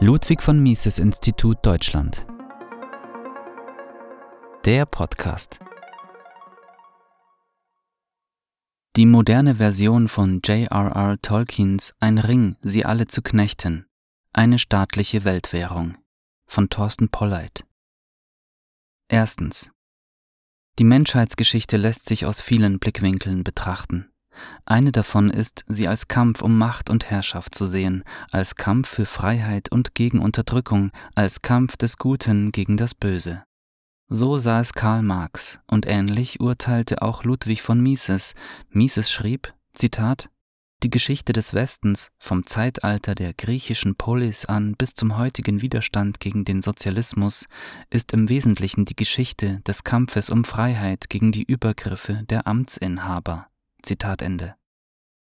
Ludwig von Mises Institut Deutschland. Der Podcast. Die moderne Version von J.R.R. Tolkiens Ein Ring, sie alle zu knechten. Eine staatliche Weltwährung von Thorsten Polleit. Erstens. Die Menschheitsgeschichte lässt sich aus vielen Blickwinkeln betrachten. Eine davon ist, sie als Kampf um Macht und Herrschaft zu sehen, als Kampf für Freiheit und gegen Unterdrückung, als Kampf des Guten gegen das Böse. So sah es Karl Marx, und ähnlich urteilte auch Ludwig von Mises. Mises schrieb, Zitat, die Geschichte des Westens, vom Zeitalter der griechischen Polis an bis zum heutigen Widerstand gegen den Sozialismus, ist im Wesentlichen die Geschichte des Kampfes um Freiheit gegen die Übergriffe der Amtsinhaber. Zitat Ende.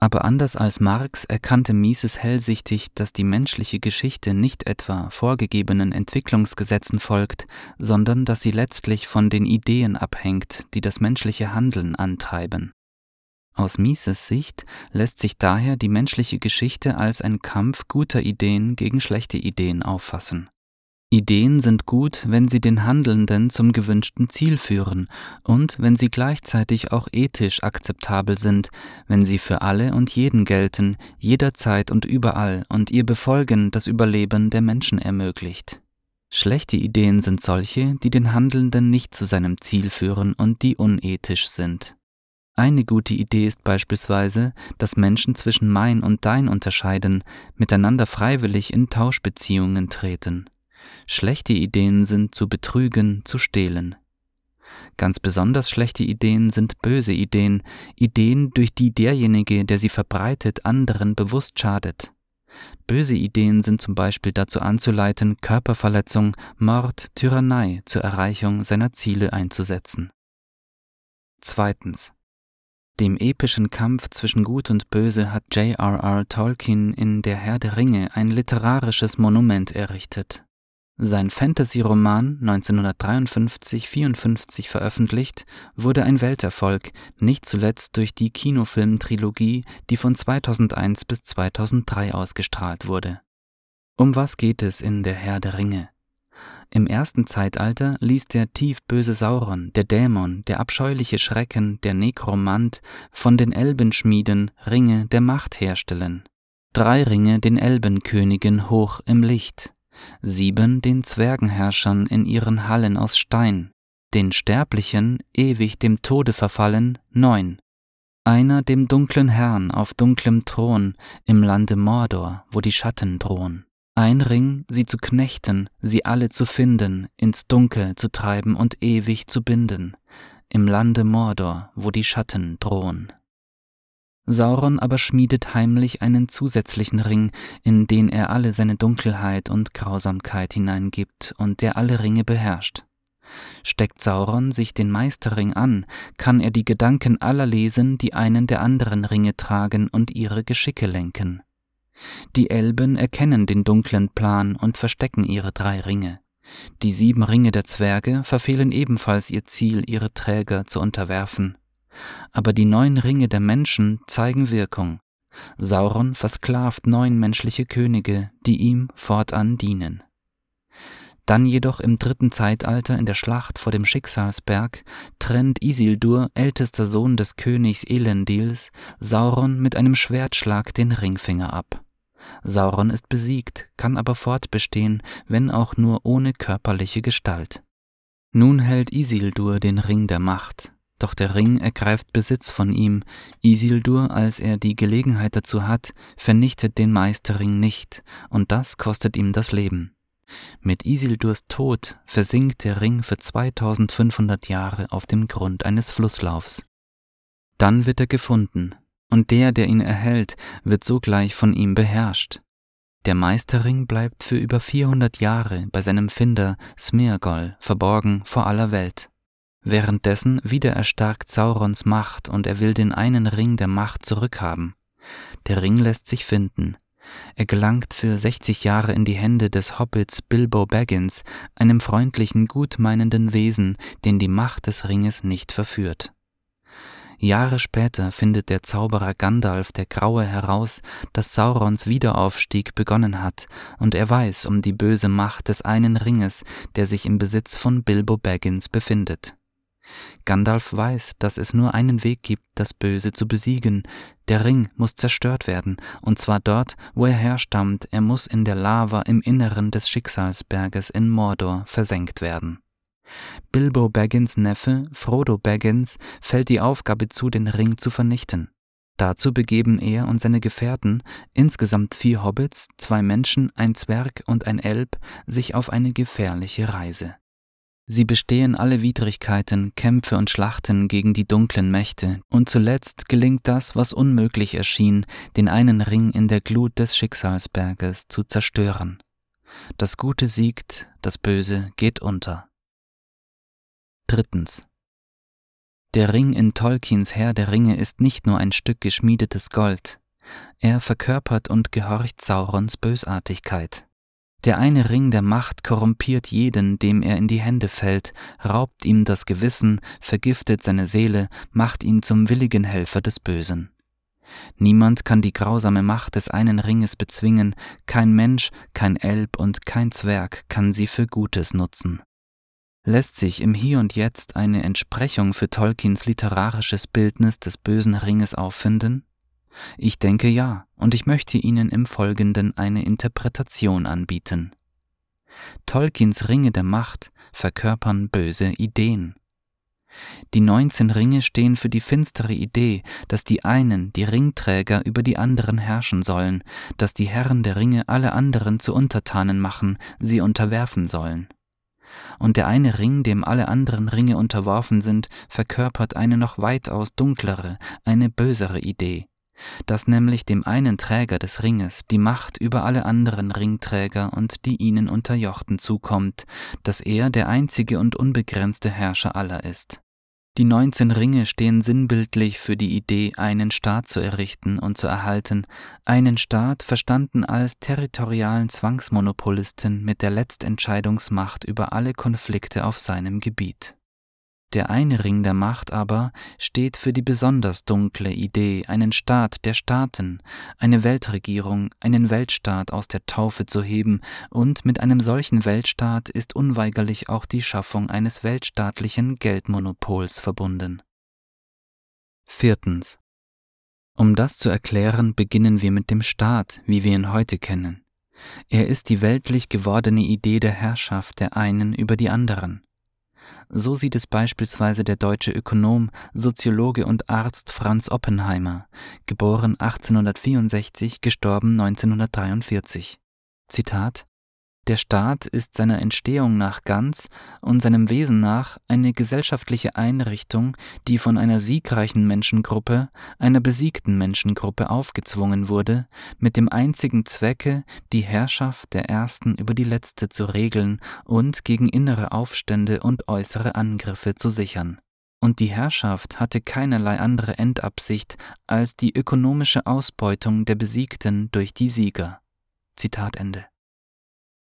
Aber anders als Marx erkannte Mises hellsichtig, dass die menschliche Geschichte nicht etwa vorgegebenen Entwicklungsgesetzen folgt, sondern dass sie letztlich von den Ideen abhängt, die das menschliche Handeln antreiben. Aus Mises Sicht lässt sich daher die menschliche Geschichte als ein Kampf guter Ideen gegen schlechte Ideen auffassen. Ideen sind gut, wenn sie den Handelnden zum gewünschten Ziel führen und wenn sie gleichzeitig auch ethisch akzeptabel sind, wenn sie für alle und jeden gelten, jederzeit und überall und ihr Befolgen das Überleben der Menschen ermöglicht. Schlechte Ideen sind solche, die den Handelnden nicht zu seinem Ziel führen und die unethisch sind. Eine gute Idee ist beispielsweise, dass Menschen zwischen mein und dein unterscheiden, miteinander freiwillig in Tauschbeziehungen treten. Schlechte Ideen sind zu betrügen, zu stehlen. Ganz besonders schlechte Ideen sind böse Ideen, Ideen, durch die derjenige, der sie verbreitet, anderen bewusst schadet. Böse Ideen sind zum Beispiel dazu anzuleiten, Körperverletzung, Mord, Tyrannei zur Erreichung seiner Ziele einzusetzen. Zweitens. Dem epischen Kampf zwischen Gut und Böse hat J.R.R. Tolkien in Der Herr der Ringe ein literarisches Monument errichtet. Sein Fantasy-Roman, 1953/54 veröffentlicht, wurde ein Welterfolg, nicht zuletzt durch die Kinofilm-Trilogie, die von 2001 bis 2003 ausgestrahlt wurde. Um was geht es in Der Herr der Ringe? Im ersten Zeitalter ließ der tiefböse Sauron, der Dämon, der abscheuliche Schrecken, der Nekromant, von den Elbenschmieden Ringe der Macht herstellen. Drei Ringe den Elbenkönigen hoch im Licht, sieben den Zwergenherrschern in ihren Hallen aus Stein, den Sterblichen, ewig dem Tode verfallen, neun. Einer dem dunklen Herrn auf dunklem Thron im Lande Mordor, wo die Schatten drohen. Ein Ring, sie zu knechten, sie alle zu finden, ins Dunkel zu treiben und ewig zu binden, im Lande Mordor, wo die Schatten drohen. Sauron aber schmiedet heimlich einen zusätzlichen Ring, in den er alle seine Dunkelheit und Grausamkeit hineingibt und der alle Ringe beherrscht. Steckt Sauron sich den Meisterring an, kann er die Gedanken aller lesen, die einen der anderen Ringe tragen und ihre Geschicke lenken. Die Elben erkennen den dunklen Plan und verstecken ihre drei Ringe. Die sieben Ringe der Zwerge verfehlen ebenfalls ihr Ziel, ihre Träger zu unterwerfen. Aber die neun Ringe der Menschen zeigen Wirkung. Sauron versklavt neun menschliche Könige, die ihm fortan dienen. Dann jedoch im dritten Zeitalter in der Schlacht vor dem Schicksalsberg trennt Isildur, ältester Sohn des Königs Elendils, Sauron mit einem Schwertschlag den Ringfinger ab. Sauron ist besiegt, kann aber fortbestehen, wenn auch nur ohne körperliche Gestalt. Nun hält Isildur den Ring der Macht, doch der Ring ergreift Besitz von ihm. Isildur, als er die Gelegenheit dazu hat, vernichtet den Meisterring nicht, und das kostet ihm das Leben. Mit Isildurs Tod versinkt der Ring für 2500 Jahre auf dem Grund eines Flusslaufs. Dann wird er gefunden, und der, der ihn erhält, wird sogleich von ihm beherrscht. Der Meisterring bleibt für über 400 Jahre bei seinem Finder Smeargol verborgen vor aller Welt. Währenddessen wieder erstarkt Saurons Macht und er will den einen Ring der Macht zurückhaben. Der Ring lässt sich finden. Er gelangt für 60 Jahre in die Hände des Hobbits Bilbo Baggins, einem freundlichen, gutmeinenden Wesen, den die Macht des Ringes nicht verführt. Jahre später findet der Zauberer Gandalf der Graue heraus, dass Saurons Wiederaufstieg begonnen hat, und er weiß um die böse Macht des einen Ringes, der sich im Besitz von Bilbo Baggins befindet. Gandalf weiß, dass es nur einen Weg gibt, das Böse zu besiegen. Der Ring muss zerstört werden, und zwar dort, wo er herstammt, er muss in der Lava im Inneren des Schicksalsberges in Mordor versenkt werden. Bilbo Baggins Neffe, Frodo Baggins, fällt die Aufgabe zu, den Ring zu vernichten. Dazu begeben er und seine Gefährten, insgesamt vier Hobbits, zwei Menschen, ein Zwerg und ein Elb, sich auf eine gefährliche Reise. Sie bestehen alle Widrigkeiten, Kämpfe und Schlachten gegen die dunklen Mächte, und zuletzt gelingt das, was unmöglich erschien, den einen Ring in der Glut des Schicksalsberges zu zerstören. Das Gute siegt, das Böse geht unter. Drittens. Der Ring in Tolkiens Herr der Ringe ist nicht nur ein Stück geschmiedetes Gold, er verkörpert und gehorcht Saurons Bösartigkeit. Der eine Ring der Macht korrumpiert jeden, dem er in die Hände fällt, raubt ihm das Gewissen, vergiftet seine Seele, macht ihn zum willigen Helfer des Bösen. Niemand kann die grausame Macht des einen Ringes bezwingen, kein Mensch, kein Elb und kein Zwerg kann sie für Gutes nutzen. Lässt sich im Hier und Jetzt eine Entsprechung für Tolkiens literarisches Bildnis des bösen Ringes auffinden? Ich denke ja, und ich möchte Ihnen im Folgenden eine Interpretation anbieten. Tolkiens Ringe der Macht verkörpern böse Ideen. Die 19 Ringe stehen für die finstere Idee, dass die einen, die Ringträger, über die anderen herrschen sollen, dass die Herren der Ringe alle anderen zu Untertanen machen, sie unterwerfen sollen. Und der eine Ring, dem alle anderen Ringe unterworfen sind, verkörpert eine noch weitaus dunklere, eine bösere Idee, dass nämlich dem einen Träger des Ringes die Macht über alle anderen Ringträger und die ihnen Unterjochten zukommt, dass er der einzige und unbegrenzte Herrscher aller ist. Die 19 Ringe stehen sinnbildlich für die Idee, einen Staat zu errichten und zu erhalten, einen Staat verstanden als territorialen Zwangsmonopolisten mit der Letztentscheidungsmacht über alle Konflikte auf seinem Gebiet. Der eine Ring der Macht aber steht für die besonders dunkle Idee, einen Staat der Staaten, eine Weltregierung, einen Weltstaat aus der Taufe zu heben, und mit einem solchen Weltstaat ist unweigerlich auch die Schaffung eines weltstaatlichen Geldmonopols verbunden. Viertens. Um das zu erklären, beginnen wir mit dem Staat, wie wir ihn heute kennen. Er ist die weltlich gewordene Idee der Herrschaft der einen über die anderen. So sieht es beispielsweise der deutsche Ökonom, Soziologe und Arzt Franz Oppenheimer, geboren 1864, gestorben 1943. Zitat der Staat ist seiner Entstehung nach ganz und seinem Wesen nach eine gesellschaftliche Einrichtung, die von einer siegreichen Menschengruppe einer besiegten Menschengruppe aufgezwungen wurde, mit dem einzigen Zwecke, die Herrschaft der Ersten über die Letzte zu regeln und gegen innere Aufstände und äußere Angriffe zu sichern. Und die Herrschaft hatte keinerlei andere Endabsicht als die ökonomische Ausbeutung der Besiegten durch die Sieger. Zitat Ende.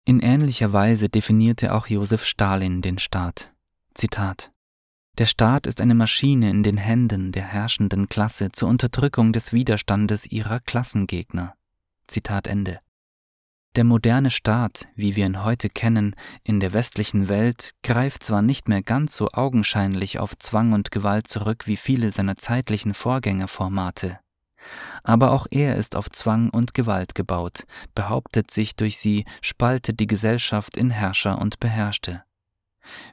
In ähnlicher Weise definierte auch Josef Stalin den Staat. Zitat Der Staat ist eine Maschine in den Händen der herrschenden Klasse zur Unterdrückung des Widerstandes ihrer Klassengegner. Zitat Ende. Der moderne Staat, wie wir ihn heute kennen, in der westlichen Welt, greift zwar nicht mehr ganz so augenscheinlich auf Zwang und Gewalt zurück wie viele seiner zeitlichen Vorgängerformate, aber auch er ist auf Zwang und Gewalt gebaut, behauptet sich durch sie, spaltet die Gesellschaft in Herrscher und Beherrschte.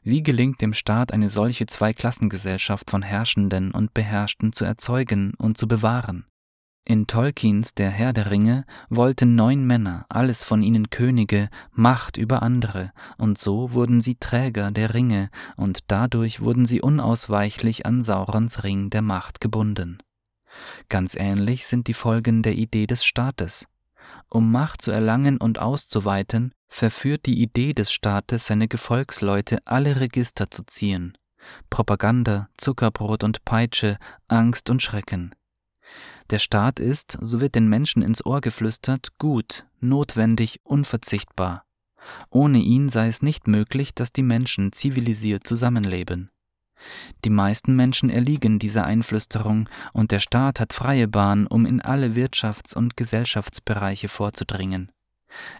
Wie gelingt dem Staat eine solche Zweiklassengesellschaft von Herrschenden und Beherrschten zu erzeugen und zu bewahren? In Tolkiens Der Herr der Ringe wollten neun Männer, alles von ihnen Könige, Macht über andere, und so wurden sie Träger der Ringe, und dadurch wurden sie unausweichlich an Saurons Ring der Macht gebunden. Ganz ähnlich sind die Folgen der Idee des Staates. Um Macht zu erlangen und auszuweiten, verführt die Idee des Staates seine Gefolgsleute, alle Register zu ziehen. Propaganda, Zuckerbrot und Peitsche, Angst und Schrecken. Der Staat ist, so wird den Menschen ins Ohr geflüstert, gut, notwendig, unverzichtbar. Ohne ihn sei es nicht möglich, dass die Menschen zivilisiert zusammenleben. Die meisten Menschen erliegen dieser Einflüsterung und der Staat hat freie Bahn, um in alle Wirtschafts- und Gesellschaftsbereiche vorzudringen.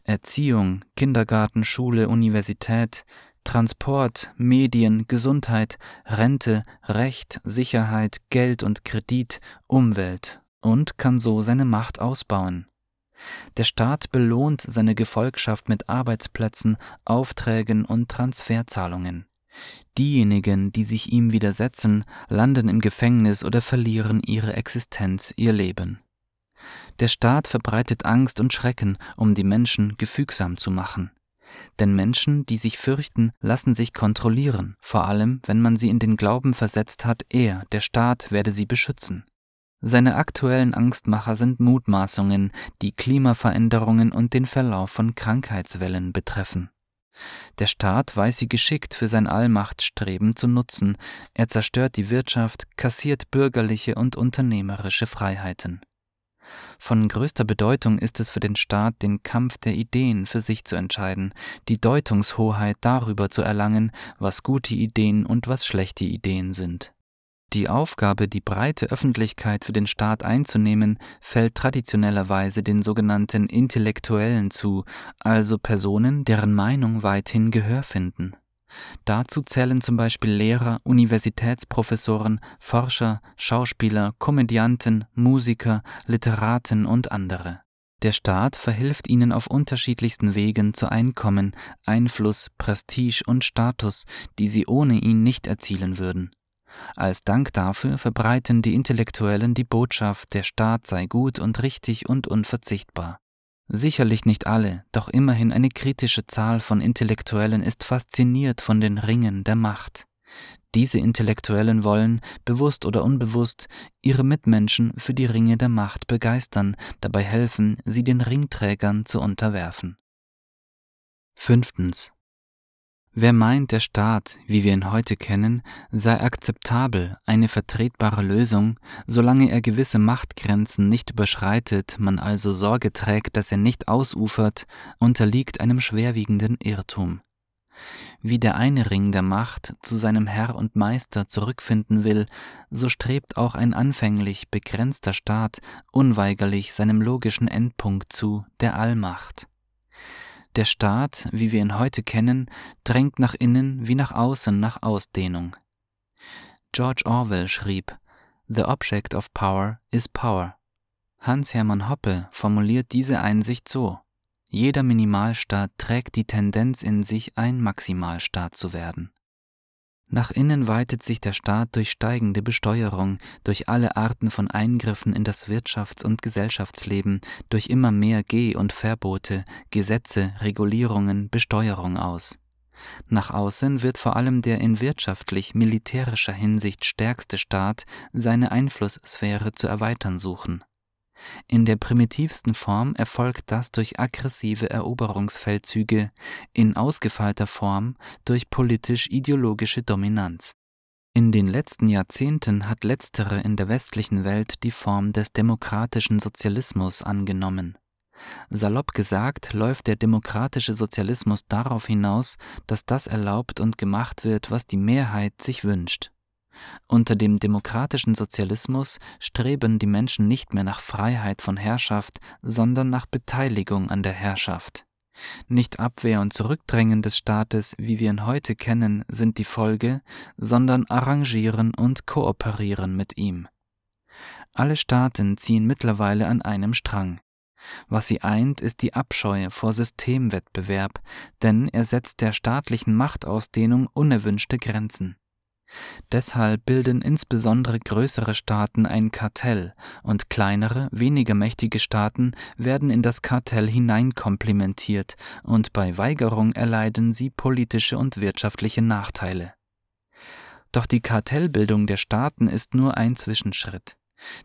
Erziehung, Kindergarten, Schule, Universität, Transport, Medien, Gesundheit, Rente, Recht, Sicherheit, Geld und Kredit, Umwelt und kann so seine Macht ausbauen. Der Staat belohnt seine Gefolgschaft mit Arbeitsplätzen, Aufträgen und Transferzahlungen. Diejenigen, die sich ihm widersetzen, landen im Gefängnis oder verlieren ihre Existenz, ihr Leben. Der Staat verbreitet Angst und Schrecken, um die Menschen gefügsam zu machen. Denn Menschen, die sich fürchten, lassen sich kontrollieren, vor allem wenn man sie in den Glauben versetzt hat, er, der Staat, werde sie beschützen. Seine aktuellen Angstmacher sind Mutmaßungen, die Klimaveränderungen und den Verlauf von Krankheitswellen betreffen. Der Staat weiß sie geschickt für sein Allmachtstreben zu nutzen, er zerstört die Wirtschaft, kassiert bürgerliche und unternehmerische Freiheiten. Von größter Bedeutung ist es für den Staat, den Kampf der Ideen für sich zu entscheiden, die Deutungshoheit darüber zu erlangen, was gute Ideen und was schlechte Ideen sind. Die Aufgabe, die breite Öffentlichkeit für den Staat einzunehmen, fällt traditionellerweise den sogenannten Intellektuellen zu, also Personen, deren Meinung weithin Gehör finden. Dazu zählen zum Beispiel Lehrer, Universitätsprofessoren, Forscher, Schauspieler, Komödianten, Musiker, Literaten und andere. Der Staat verhilft ihnen auf unterschiedlichsten Wegen zu Einkommen, Einfluss, Prestige und Status, die sie ohne ihn nicht erzielen würden. Als Dank dafür verbreiten die Intellektuellen die Botschaft, der Staat sei gut und richtig und unverzichtbar. Sicherlich nicht alle, doch immerhin eine kritische Zahl von Intellektuellen ist fasziniert von den Ringen der Macht. Diese Intellektuellen wollen, bewusst oder unbewusst, ihre Mitmenschen für die Ringe der Macht begeistern, dabei helfen, sie den Ringträgern zu unterwerfen. Fünftens. Wer meint, der Staat, wie wir ihn heute kennen, sei akzeptabel, eine vertretbare Lösung, solange er gewisse Machtgrenzen nicht überschreitet, man also Sorge trägt, dass er nicht ausufert, unterliegt einem schwerwiegenden Irrtum. Wie der eine Ring der Macht zu seinem Herr und Meister zurückfinden will, so strebt auch ein anfänglich begrenzter Staat unweigerlich seinem logischen Endpunkt zu, der Allmacht. Der Staat, wie wir ihn heute kennen, drängt nach innen wie nach außen nach Ausdehnung. George Orwell schrieb, The object of power is power. Hans Hermann Hoppe formuliert diese Einsicht so, jeder Minimalstaat trägt die Tendenz in sich, ein Maximalstaat zu werden. Nach innen weitet sich der Staat durch steigende Besteuerung, durch alle Arten von Eingriffen in das Wirtschafts- und Gesellschaftsleben, durch immer mehr Geh- und Verbote, Gesetze, Regulierungen, Besteuerung aus. Nach außen wird vor allem der in wirtschaftlich-militärischer Hinsicht stärkste Staat seine Einflusssphäre zu erweitern suchen. In der primitivsten Form erfolgt das durch aggressive Eroberungsfeldzüge, in ausgefeilter Form durch politisch-ideologische Dominanz. In den letzten Jahrzehnten hat letztere in der westlichen Welt die Form des demokratischen Sozialismus angenommen. Salopp gesagt läuft der demokratische Sozialismus darauf hinaus, dass das erlaubt und gemacht wird, was die Mehrheit sich wünscht. Unter dem demokratischen Sozialismus streben die Menschen nicht mehr nach Freiheit von Herrschaft, sondern nach Beteiligung an der Herrschaft. Nicht Abwehr und Zurückdrängen des Staates, wie wir ihn heute kennen, sind die Folge, sondern Arrangieren und Kooperieren mit ihm. Alle Staaten ziehen mittlerweile an einem Strang. Was sie eint, ist die Abscheu vor Systemwettbewerb, denn er setzt der staatlichen Machtausdehnung unerwünschte Grenzen. Deshalb bilden insbesondere größere Staaten ein Kartell und kleinere, weniger mächtige Staaten werden in das Kartell hineinkomplimentiert und bei Weigerung erleiden sie politische und wirtschaftliche Nachteile. Doch die Kartellbildung der Staaten ist nur ein Zwischenschritt.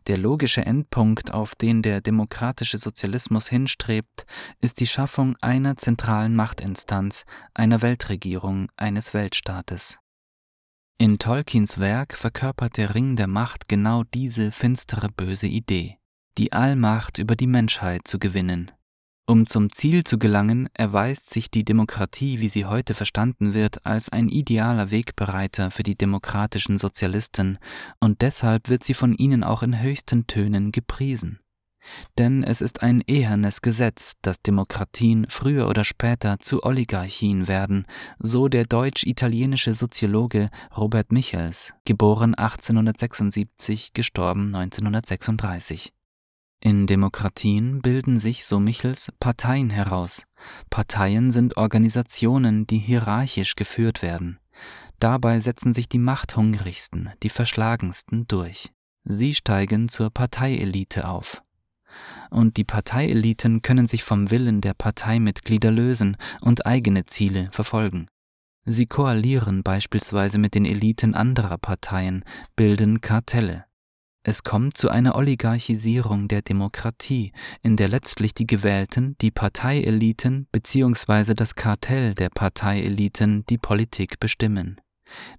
Der logische Endpunkt, auf den der demokratische Sozialismus hinstrebt, ist die Schaffung einer zentralen Machtinstanz, einer Weltregierung, eines Weltstaates. In Tolkiens Werk verkörpert der Ring der Macht genau diese finstere böse Idee, die Allmacht über die Menschheit zu gewinnen. Um zum Ziel zu gelangen, erweist sich die Demokratie, wie sie heute verstanden wird, als ein idealer Wegbereiter für die demokratischen Sozialisten, und deshalb wird sie von ihnen auch in höchsten Tönen gepriesen. Denn es ist ein ehernes Gesetz, dass Demokratien früher oder später zu Oligarchien werden, so der deutsch-italienische Soziologe Robert Michels, geboren 1876, gestorben 1936. In Demokratien bilden sich, so Michels, Parteien heraus. Parteien sind Organisationen, die hierarchisch geführt werden. Dabei setzen sich die machthungrigsten, die verschlagensten durch. Sie steigen zur Parteielite auf. Und die Parteieliten können sich vom Willen der Parteimitglieder lösen und eigene Ziele verfolgen. Sie koalieren beispielsweise mit den Eliten anderer Parteien, bilden Kartelle. Es kommt zu einer Oligarchisierung der Demokratie, in der letztlich die Gewählten, die Parteieliten bzw. das Kartell der Parteieliten die Politik bestimmen.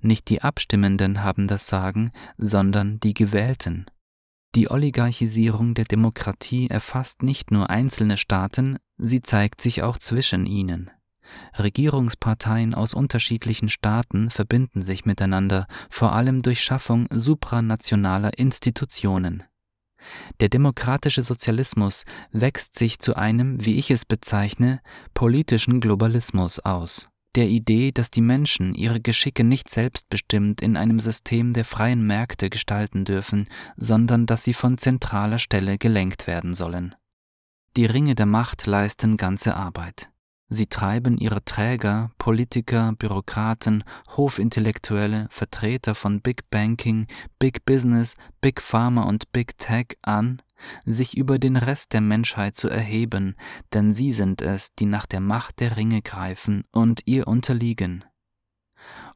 Nicht die Abstimmenden haben das Sagen, sondern die Gewählten. Die Oligarchisierung der Demokratie erfasst nicht nur einzelne Staaten, sie zeigt sich auch zwischen ihnen. Regierungsparteien aus unterschiedlichen Staaten verbinden sich miteinander, vor allem durch Schaffung supranationaler Institutionen. Der demokratische Sozialismus wächst sich zu einem, wie ich es bezeichne, politischen Globalismus aus, der Idee, dass die Menschen ihre Geschicke nicht selbstbestimmt in einem System der freien Märkte gestalten dürfen, sondern dass sie von zentraler Stelle gelenkt werden sollen. Die Ringe der Macht leisten ganze Arbeit. Sie treiben ihre Träger, Politiker, Bürokraten, Hofintellektuelle, Vertreter von Big Banking, Big Business, Big Pharma und Big Tech an, sich über den Rest der Menschheit zu erheben, denn sie sind es, die nach der Macht der Ringe greifen und ihr unterliegen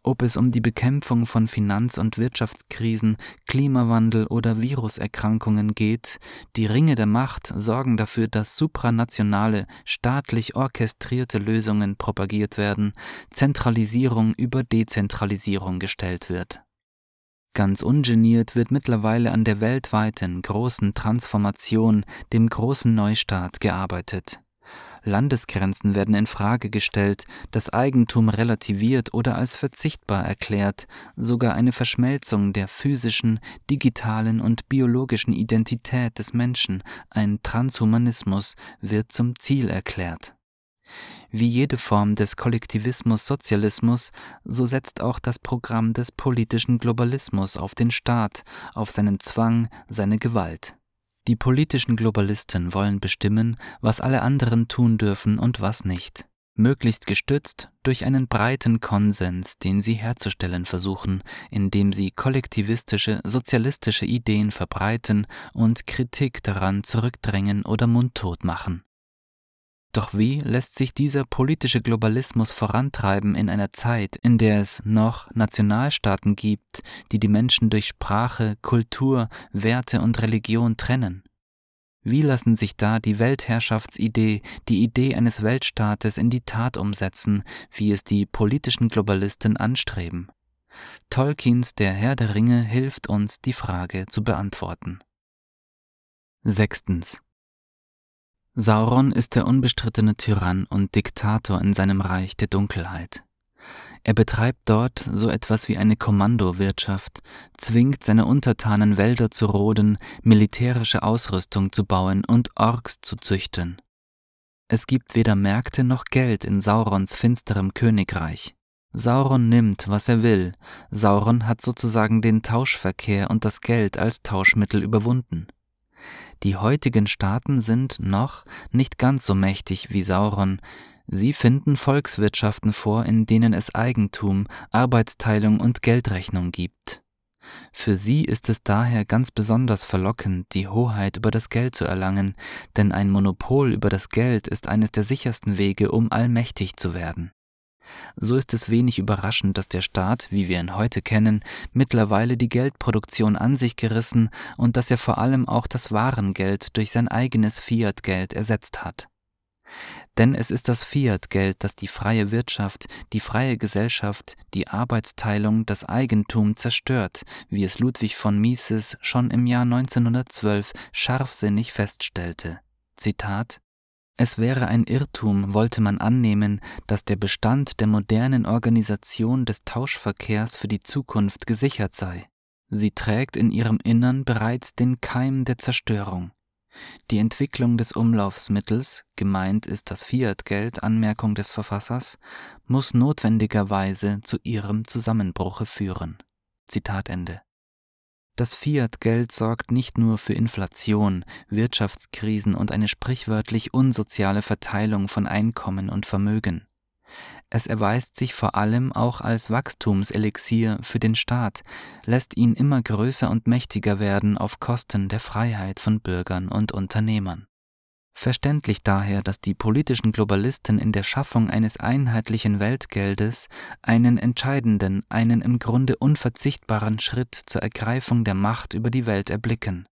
ob es um die Bekämpfung von Finanz- und Wirtschaftskrisen, Klimawandel oder Viruserkrankungen geht, die Ringe der Macht sorgen dafür, dass supranationale, staatlich orchestrierte Lösungen propagiert werden, Zentralisierung über Dezentralisierung gestellt wird. Ganz ungeniert wird mittlerweile an der weltweiten großen Transformation, dem großen Neustart gearbeitet. Landesgrenzen werden in Frage gestellt, das Eigentum relativiert oder als verzichtbar erklärt, sogar eine Verschmelzung der physischen, digitalen und biologischen Identität des Menschen, ein Transhumanismus, wird zum Ziel erklärt. Wie jede Form des Kollektivismus Sozialismus, so setzt auch das Programm des politischen Globalismus auf den Staat, auf seinen Zwang, seine Gewalt. Die politischen Globalisten wollen bestimmen, was alle anderen tun dürfen und was nicht, möglichst gestützt durch einen breiten Konsens, den sie herzustellen versuchen, indem sie kollektivistische, sozialistische Ideen verbreiten und Kritik daran zurückdrängen oder mundtot machen. Doch wie lässt sich dieser politische Globalismus vorantreiben in einer Zeit, in der es noch Nationalstaaten gibt, die die Menschen durch Sprache, Kultur, Werte und Religion trennen? Wie lassen sich da die Weltherrschaftsidee, die Idee eines Weltstaates in die Tat umsetzen, wie es die politischen Globalisten anstreben? Tolkiens Der Herr der Ringe hilft uns, die Frage zu beantworten. Sechstens. Sauron ist der unbestrittene Tyrann und Diktator in seinem Reich der Dunkelheit. Er betreibt dort so etwas wie eine Kommandowirtschaft, zwingt seine Untertanen Wälder zu roden, militärische Ausrüstung zu bauen und Orks zu züchten. Es gibt weder Märkte noch Geld in Saurons finsterem Königreich. Sauron nimmt, was er will. Sauron hat sozusagen den Tauschverkehr und das Geld als Tauschmittel überwunden. Die heutigen Staaten sind noch nicht ganz so mächtig wie Sauron. Sie finden Volkswirtschaften vor, in denen es Eigentum, Arbeitsteilung und Geldrechnung gibt. Für sie ist es daher ganz besonders verlockend, die Hoheit über das Geld zu erlangen, denn ein Monopol über das Geld ist eines der sichersten Wege, um allmächtig zu werden. So ist es wenig überraschend, dass der Staat, wie wir ihn heute kennen, mittlerweile die Geldproduktion an sich gerissen und dass er vor allem auch das Warengeld durch sein eigenes Fiat-Geld ersetzt hat. Denn es ist das Fiat-Geld, das die freie Wirtschaft, die freie Gesellschaft, die Arbeitsteilung, das Eigentum zerstört, wie es Ludwig von Mises schon im Jahr 1912 scharfsinnig feststellte. Zitat Es wäre ein Irrtum, wollte man annehmen, dass der Bestand der modernen Organisation des Tauschverkehrs für die Zukunft gesichert sei. Sie trägt in ihrem Innern bereits den Keim der Zerstörung. Die Entwicklung des Umlaufsmittels, gemeint ist das Fiat-Geld, Anmerkung des Verfassers, muss notwendigerweise zu ihrem Zusammenbruche führen. Zitat Ende. Das Fiat-Geld sorgt nicht nur für Inflation, Wirtschaftskrisen und eine sprichwörtlich unsoziale Verteilung von Einkommen und Vermögen. Es erweist sich vor allem auch als Wachstumselixier für den Staat, lässt ihn immer größer und mächtiger werden auf Kosten der Freiheit von Bürgern und Unternehmern. Verständlich daher, dass die politischen Globalisten in der Schaffung eines einheitlichen Weltgeldes einen entscheidenden, einen im Grunde unverzichtbaren Schritt zur Ergreifung der Macht über die Welt erblicken.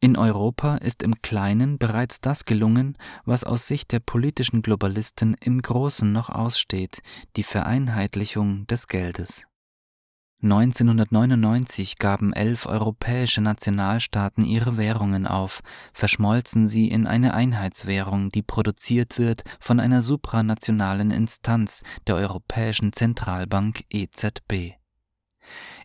In Europa ist im Kleinen bereits das gelungen, was aus Sicht der politischen Globalisten im Großen noch aussteht, die Vereinheitlichung des Geldes. 1999 gaben elf europäische Nationalstaaten ihre Währungen auf, verschmolzen sie in eine Einheitswährung, die produziert wird von einer supranationalen Instanz der Europäischen Zentralbank EZB.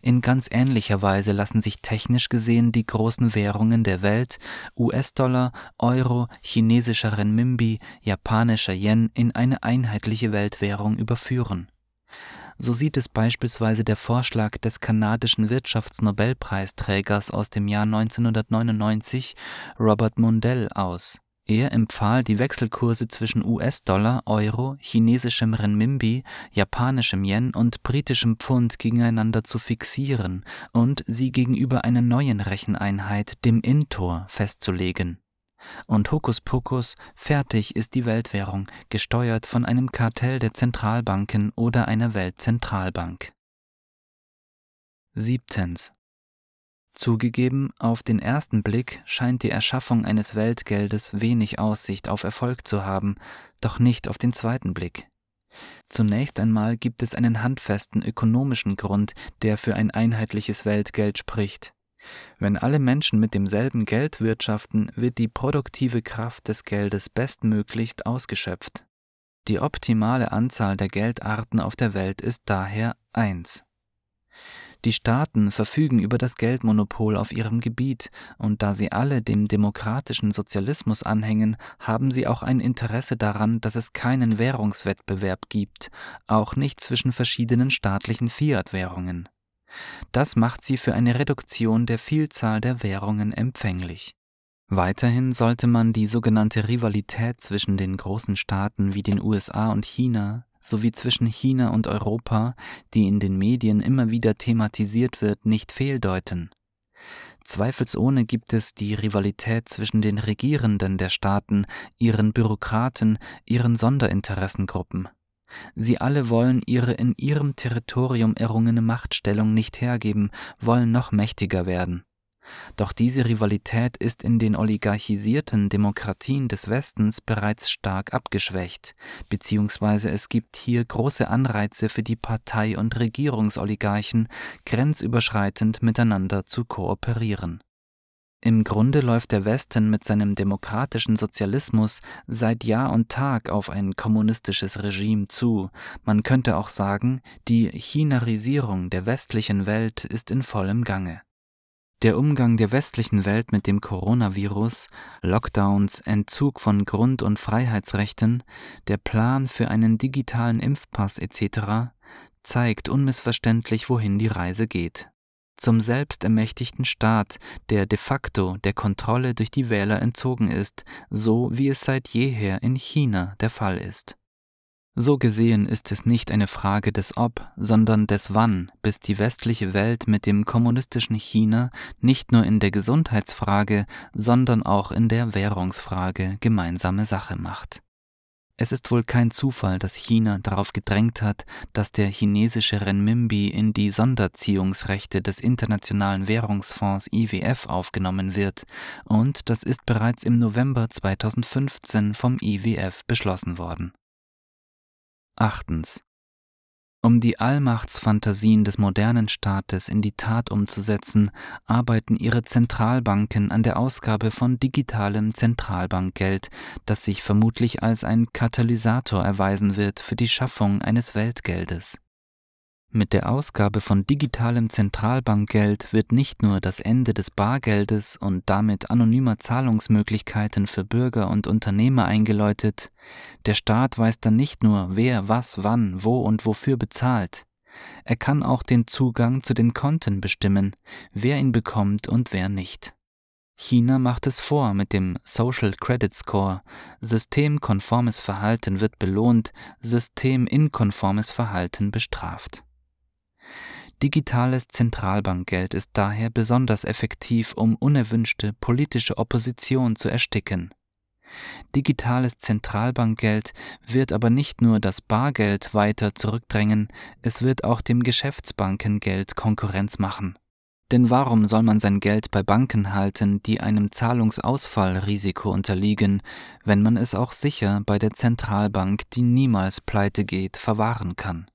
In ganz ähnlicher Weise lassen sich technisch gesehen die großen Währungen der Welt US-Dollar, Euro, chinesischer Renminbi, japanischer Yen in eine einheitliche Weltwährung überführen so sieht es beispielsweise der Vorschlag des kanadischen Wirtschaftsnobelpreisträgers aus dem Jahr 1999, Robert Mundell, aus. Er empfahl die Wechselkurse zwischen US-Dollar, Euro, chinesischem Renminbi, japanischem Yen und britischem Pfund gegeneinander zu fixieren und sie gegenüber einer neuen Recheneinheit, dem Intor, festzulegen und Hokuspokus, fertig ist die Weltwährung, gesteuert von einem Kartell der Zentralbanken oder einer Weltzentralbank. 7. Zugegeben, auf den ersten Blick scheint die Erschaffung eines Weltgeldes wenig Aussicht auf Erfolg zu haben, doch nicht auf den zweiten Blick. Zunächst einmal gibt es einen handfesten ökonomischen Grund, der für ein einheitliches Weltgeld spricht. Wenn alle Menschen mit demselben Geld wirtschaften, wird die produktive Kraft des Geldes bestmöglichst ausgeschöpft. Die optimale Anzahl der Geldarten auf der Welt ist daher 1. Die Staaten verfügen über das Geldmonopol auf ihrem Gebiet, und da sie alle dem demokratischen Sozialismus anhängen, haben sie auch ein Interesse daran, dass es keinen Währungswettbewerb gibt, auch nicht zwischen verschiedenen staatlichen Fiat-Währungen. Das macht sie für eine Reduktion der Vielzahl der Währungen empfänglich. Weiterhin sollte man die sogenannte Rivalität zwischen den großen Staaten wie den USA und China sowie zwischen China und Europa, die in den Medien immer wieder thematisiert wird, nicht fehldeuten. Zweifelsohne gibt es die Rivalität zwischen den Regierenden der Staaten, ihren Bürokraten, ihren Sonderinteressengruppen. Sie alle wollen ihre in ihrem Territorium errungene Machtstellung nicht hergeben, wollen noch mächtiger werden. Doch diese Rivalität ist in den oligarchisierten Demokratien des Westens bereits stark abgeschwächt, beziehungsweise es gibt hier große Anreize für die Partei- und Regierungsoligarchen, grenzüberschreitend miteinander zu kooperieren. Im Grunde läuft der Westen mit seinem demokratischen Sozialismus seit Jahr und Tag auf ein kommunistisches Regime zu. Man könnte auch sagen, die Chinarisierung der westlichen Welt ist in vollem Gange. Der Umgang der westlichen Welt mit dem Coronavirus, Lockdowns, Entzug von Grund- und Freiheitsrechten, der Plan für einen digitalen Impfpass etc. zeigt unmissverständlich, wohin die Reise geht zum selbstermächtigten Staat, der de facto der Kontrolle durch die Wähler entzogen ist, so wie es seit jeher in China der Fall ist. So gesehen ist es nicht eine Frage des Ob, sondern des Wann, bis die westliche Welt mit dem kommunistischen China nicht nur in der Gesundheitsfrage, sondern auch in der Währungsfrage gemeinsame Sache macht. Es ist wohl kein Zufall, dass China darauf gedrängt hat, dass der chinesische Renminbi in die Sonderziehungsrechte des Internationalen Währungsfonds IWF aufgenommen wird, und das ist bereits im November 2015 vom IWF beschlossen worden. Achtens. Um die Allmachtsfantasien des modernen Staates in die Tat umzusetzen, arbeiten ihre Zentralbanken an der Ausgabe von digitalem Zentralbankgeld, das sich vermutlich als ein Katalysator erweisen wird für die Schaffung eines Weltgeldes. Mit der Ausgabe von digitalem Zentralbankgeld wird nicht nur das Ende des Bargeldes und damit anonymer Zahlungsmöglichkeiten für Bürger und Unternehmer eingeläutet, der Staat weiß dann nicht nur, wer was wann, wo und wofür bezahlt, er kann auch den Zugang zu den Konten bestimmen, wer ihn bekommt und wer nicht. China macht es vor mit dem Social Credit Score. Systemkonformes Verhalten wird belohnt, systeminkonformes Verhalten bestraft. Digitales Zentralbankgeld ist daher besonders effektiv, um unerwünschte politische Opposition zu ersticken. Digitales Zentralbankgeld wird aber nicht nur das Bargeld weiter zurückdrängen, es wird auch dem Geschäftsbankengeld Konkurrenz machen. Denn warum soll man sein Geld bei Banken halten, die einem Zahlungsausfallrisiko unterliegen, wenn man es auch sicher bei der Zentralbank, die niemals pleite geht, verwahren kann?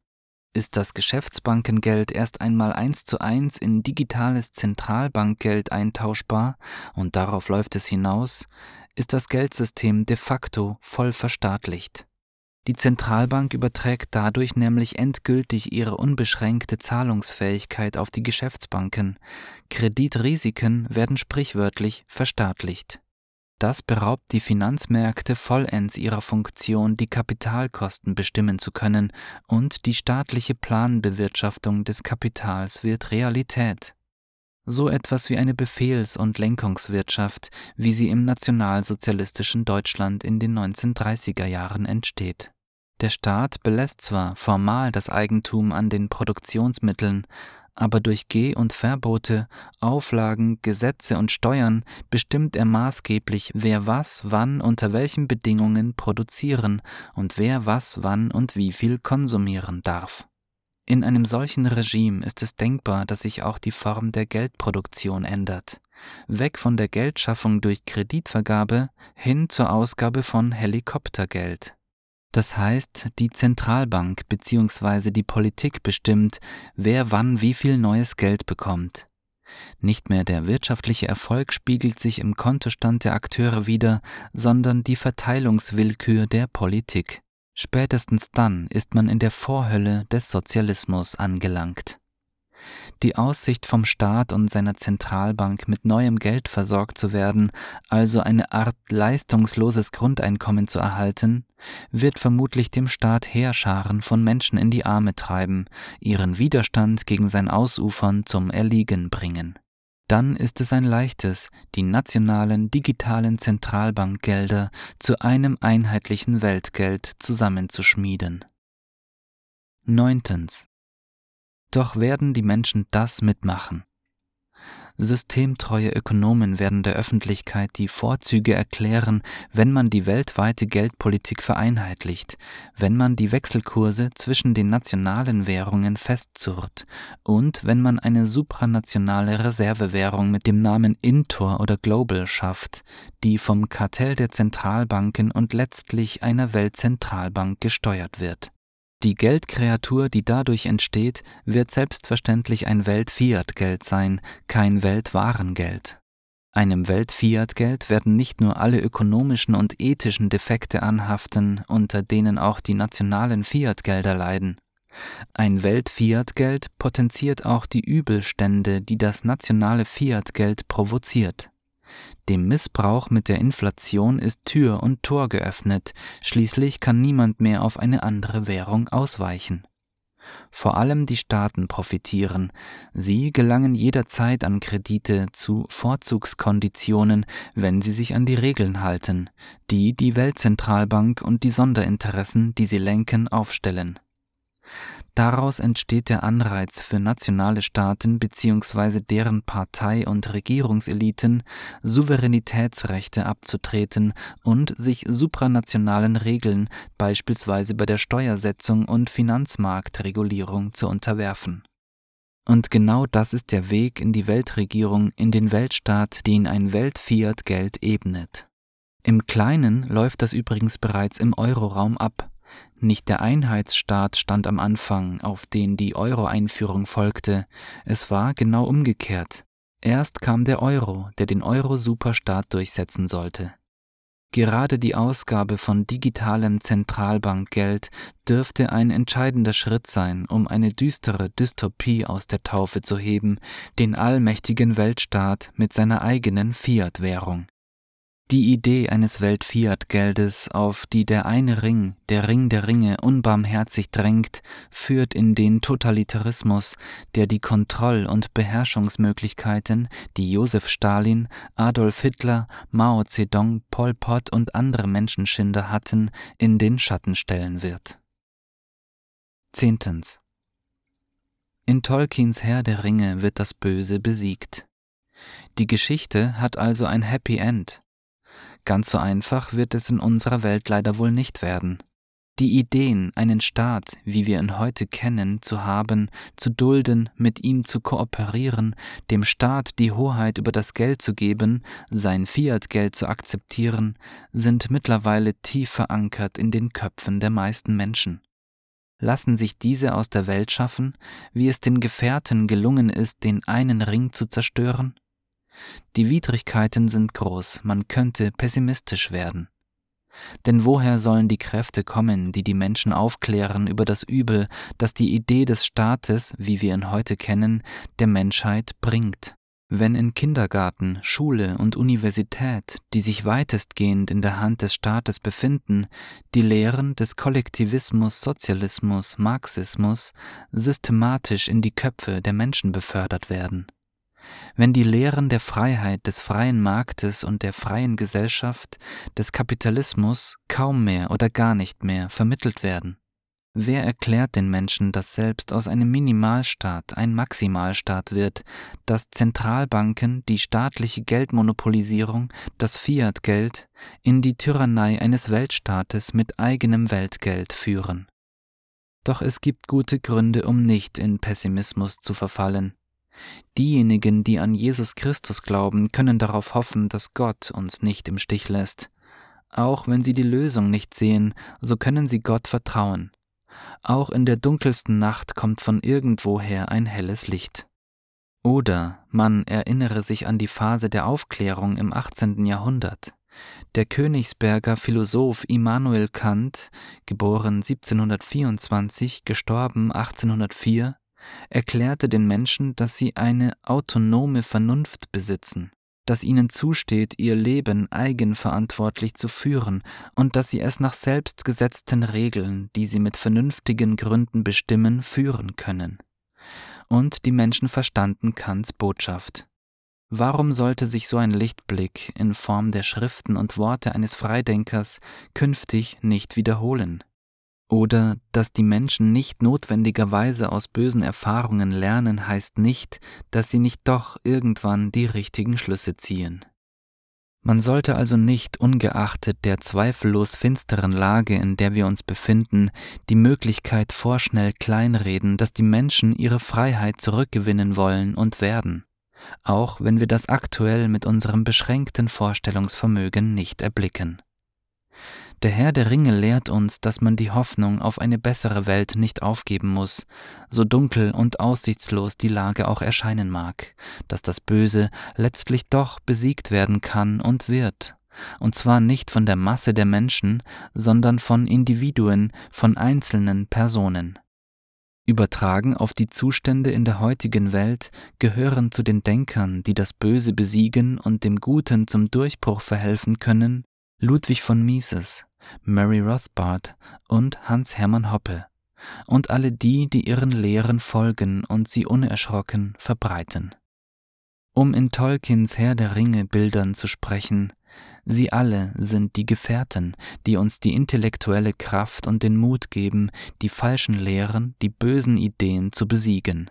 Ist das Geschäftsbankengeld erst einmal eins zu eins in digitales Zentralbankgeld eintauschbar und darauf läuft es hinaus, ist das Geldsystem de facto voll verstaatlicht. Die Zentralbank überträgt dadurch nämlich endgültig ihre unbeschränkte Zahlungsfähigkeit auf die Geschäftsbanken. Kreditrisiken werden sprichwörtlich verstaatlicht. Das beraubt die Finanzmärkte vollends ihrer Funktion, die Kapitalkosten bestimmen zu können, und die staatliche Planbewirtschaftung des Kapitals wird Realität. So etwas wie eine Befehls- und Lenkungswirtschaft, wie sie im nationalsozialistischen Deutschland in den 1930er Jahren entsteht. Der Staat belässt zwar formal das Eigentum an den Produktionsmitteln, aber durch Geh- und Verbote, Auflagen, Gesetze und Steuern bestimmt er maßgeblich, wer was, wann, unter welchen Bedingungen produzieren und wer was, wann und wie viel konsumieren darf. In einem solchen Regime ist es denkbar, dass sich auch die Form der Geldproduktion ändert. Weg von der Geldschaffung durch Kreditvergabe hin zur Ausgabe von Helikoptergeld. Das heißt, die Zentralbank bzw. die Politik bestimmt, wer wann wie viel neues Geld bekommt. Nicht mehr der wirtschaftliche Erfolg spiegelt sich im Kontostand der Akteure wider, sondern die Verteilungswillkür der Politik. Spätestens dann ist man in der Vorhölle des Sozialismus angelangt. Die Aussicht vom Staat und seiner Zentralbank mit neuem Geld versorgt zu werden, also eine Art leistungsloses Grundeinkommen zu erhalten, wird vermutlich dem Staat Heerscharen von Menschen in die Arme treiben, ihren Widerstand gegen sein Ausufern zum Erliegen bringen. Dann ist es ein leichtes, die nationalen digitalen Zentralbankgelder zu einem einheitlichen Weltgeld zusammenzuschmieden. Neuntens. Doch werden die Menschen das mitmachen. Systemtreue Ökonomen werden der Öffentlichkeit die Vorzüge erklären, wenn man die weltweite Geldpolitik vereinheitlicht, wenn man die Wechselkurse zwischen den nationalen Währungen festzurrt und wenn man eine supranationale Reservewährung mit dem Namen Intor oder Global schafft, die vom Kartell der Zentralbanken und letztlich einer Weltzentralbank gesteuert wird. Die Geldkreatur, die dadurch entsteht, wird selbstverständlich ein Welt-Fiat-Geld sein, kein Weltwarengeld. Einem Welt-Fiat-Geld werden nicht nur alle ökonomischen und ethischen Defekte anhaften, unter denen auch die nationalen Fiat-Gelder leiden. Ein Welt-Fiat-Geld potenziert auch die Übelstände, die das nationale Fiat-Geld provoziert. Dem Missbrauch mit der Inflation ist Tür und Tor geöffnet, schließlich kann niemand mehr auf eine andere Währung ausweichen. Vor allem die Staaten profitieren. Sie gelangen jederzeit an Kredite zu Vorzugskonditionen, wenn sie sich an die Regeln halten, die die Weltzentralbank und die Sonderinteressen, die sie lenken, aufstellen. Daraus entsteht der Anreiz für nationale Staaten bzw. deren Partei- und Regierungseliten, Souveränitätsrechte abzutreten und sich supranationalen Regeln, beispielsweise bei der Steuersetzung und Finanzmarktregulierung, zu unterwerfen. Und genau das ist der Weg in die Weltregierung, in den Weltstaat, den ein Welt-Fiat-Geld ebnet. Im Kleinen läuft das übrigens bereits im Euroraum ab. Nicht der Einheitsstaat stand am Anfang, auf den die Euro-Einführung folgte, es war genau umgekehrt. Erst kam der Euro, der den Euro-Superstaat durchsetzen sollte. Gerade die Ausgabe von digitalem Zentralbankgeld dürfte ein entscheidender Schritt sein, um eine düstere Dystopie aus der Taufe zu heben, den allmächtigen Weltstaat mit seiner eigenen Fiat-Währung. Die Idee eines Welt-Fiat-Geldes, auf die der eine Ring, der Ring der Ringe, unbarmherzig drängt, führt in den Totalitarismus, der die Kontroll- und Beherrschungsmöglichkeiten, die Josef Stalin, Adolf Hitler, Mao Zedong, Pol Pot und andere Menschenschinder hatten, in den Schatten stellen wird. Zehntens. In Tolkiens Herr der Ringe wird das Böse besiegt. Die Geschichte hat also ein Happy End. Ganz so einfach wird es in unserer Welt leider wohl nicht werden. Die Ideen, einen Staat, wie wir ihn heute kennen, zu haben, zu dulden, mit ihm zu kooperieren, dem Staat die Hoheit über das Geld zu geben, sein Fiat-Geld zu akzeptieren, sind mittlerweile tief verankert in den Köpfen der meisten Menschen. Lassen sich diese aus der Welt schaffen, wie es den Gefährten gelungen ist, den einen Ring zu zerstören? Die Widrigkeiten sind groß, man könnte pessimistisch werden. Denn woher sollen die Kräfte kommen, die die Menschen aufklären über das Übel, das die Idee des Staates, wie wir ihn heute kennen, der Menschheit bringt? Wenn in Kindergarten, Schule und Universität, die sich weitestgehend in der Hand des Staates befinden, die Lehren des Kollektivismus, Sozialismus, Marxismus systematisch in die Köpfe der Menschen befördert werden wenn die Lehren der Freiheit, des freien Marktes und der freien Gesellschaft, des Kapitalismus kaum mehr oder gar nicht mehr vermittelt werden? Wer erklärt den Menschen, dass selbst aus einem Minimalstaat ein Maximalstaat wird, dass Zentralbanken die staatliche Geldmonopolisierung, das Fiat-Geld, in die Tyrannei eines Weltstaates mit eigenem Weltgeld führen? Doch es gibt gute Gründe, um nicht in Pessimismus zu verfallen. Diejenigen, die an Jesus Christus glauben, können darauf hoffen, dass Gott uns nicht im Stich lässt. Auch wenn sie die Lösung nicht sehen, so können sie Gott vertrauen. Auch in der dunkelsten Nacht kommt von irgendwoher ein helles Licht. Oder man erinnere sich an die Phase der Aufklärung im 18. Jahrhundert. Der Königsberger Philosoph Immanuel Kant, geboren 1724, gestorben 1804, erklärte den Menschen, dass sie eine autonome Vernunft besitzen, dass ihnen zusteht, ihr Leben eigenverantwortlich zu führen und dass sie es nach selbstgesetzten Regeln, die sie mit vernünftigen Gründen bestimmen, führen können. Und die Menschen verstanden Kants Botschaft. Warum sollte sich so ein Lichtblick in Form der Schriften und Worte eines Freidenkers künftig nicht wiederholen? Oder dass die Menschen nicht notwendigerweise aus bösen Erfahrungen lernen, heißt nicht, dass sie nicht doch irgendwann die richtigen Schlüsse ziehen. Man sollte also nicht, ungeachtet der zweifellos finsteren Lage, in der wir uns befinden, die Möglichkeit vorschnell kleinreden, dass die Menschen ihre Freiheit zurückgewinnen wollen und werden, auch wenn wir das aktuell mit unserem beschränkten Vorstellungsvermögen nicht erblicken. Der Herr der Ringe lehrt uns, dass man die Hoffnung auf eine bessere Welt nicht aufgeben muss, so dunkel und aussichtslos die Lage auch erscheinen mag, dass das Böse letztlich doch besiegt werden kann und wird, und zwar nicht von der Masse der Menschen, sondern von Individuen, von einzelnen Personen. Übertragen auf die Zustände in der heutigen Welt gehören zu den Denkern, die das Böse besiegen und dem Guten zum Durchbruch verhelfen können, Ludwig von Mises, Mary Rothbard und Hans Hermann Hoppe und alle die, die ihren Lehren folgen und sie unerschrocken verbreiten. Um in Tolkiens Herr der Ringe Bildern zu sprechen, sie alle sind die Gefährten, die uns die intellektuelle Kraft und den Mut geben, die falschen Lehren, die bösen Ideen zu besiegen.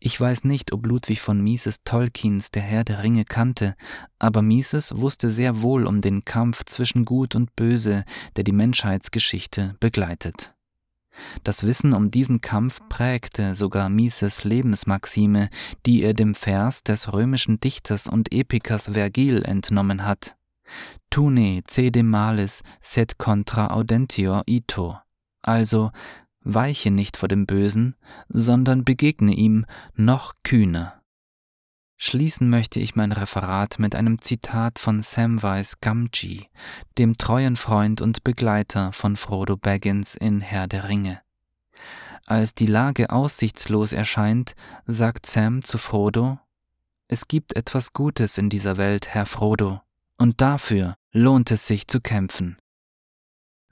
Ich weiß nicht, ob Ludwig von Mises Tolkiens Der Herr der Ringe kannte, aber Mises wusste sehr wohl um den Kampf zwischen Gut und Böse, der die Menschheitsgeschichte begleitet. Das Wissen um diesen Kampf prägte sogar Mises Lebensmaxime, die er dem Vers des römischen Dichters und Epikers Vergil entnommen hat. Tune cede malis sed contra audentior ito. Also weiche nicht vor dem Bösen, sondern begegne ihm noch kühner. Schließen möchte ich mein Referat mit einem Zitat von Samwise Gamgee, dem treuen Freund und Begleiter von Frodo Baggins in Herr der Ringe. Als die Lage aussichtslos erscheint, sagt Sam zu Frodo, Es gibt etwas Gutes in dieser Welt, Herr Frodo, und dafür lohnt es sich zu kämpfen.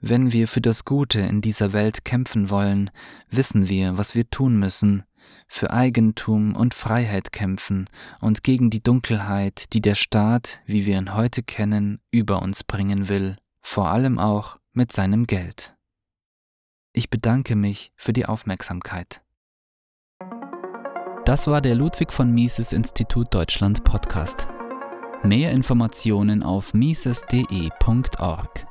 Wenn wir für das Gute in dieser Welt kämpfen wollen, wissen wir, was wir tun müssen, für Eigentum und Freiheit kämpfen und gegen die Dunkelheit, die der Staat, wie wir ihn heute kennen, über uns bringen will, vor allem auch mit seinem Geld. Ich bedanke mich für die Aufmerksamkeit. Das war der Ludwig von Mises Institut Deutschland Podcast. Mehr Informationen auf mises.de.org.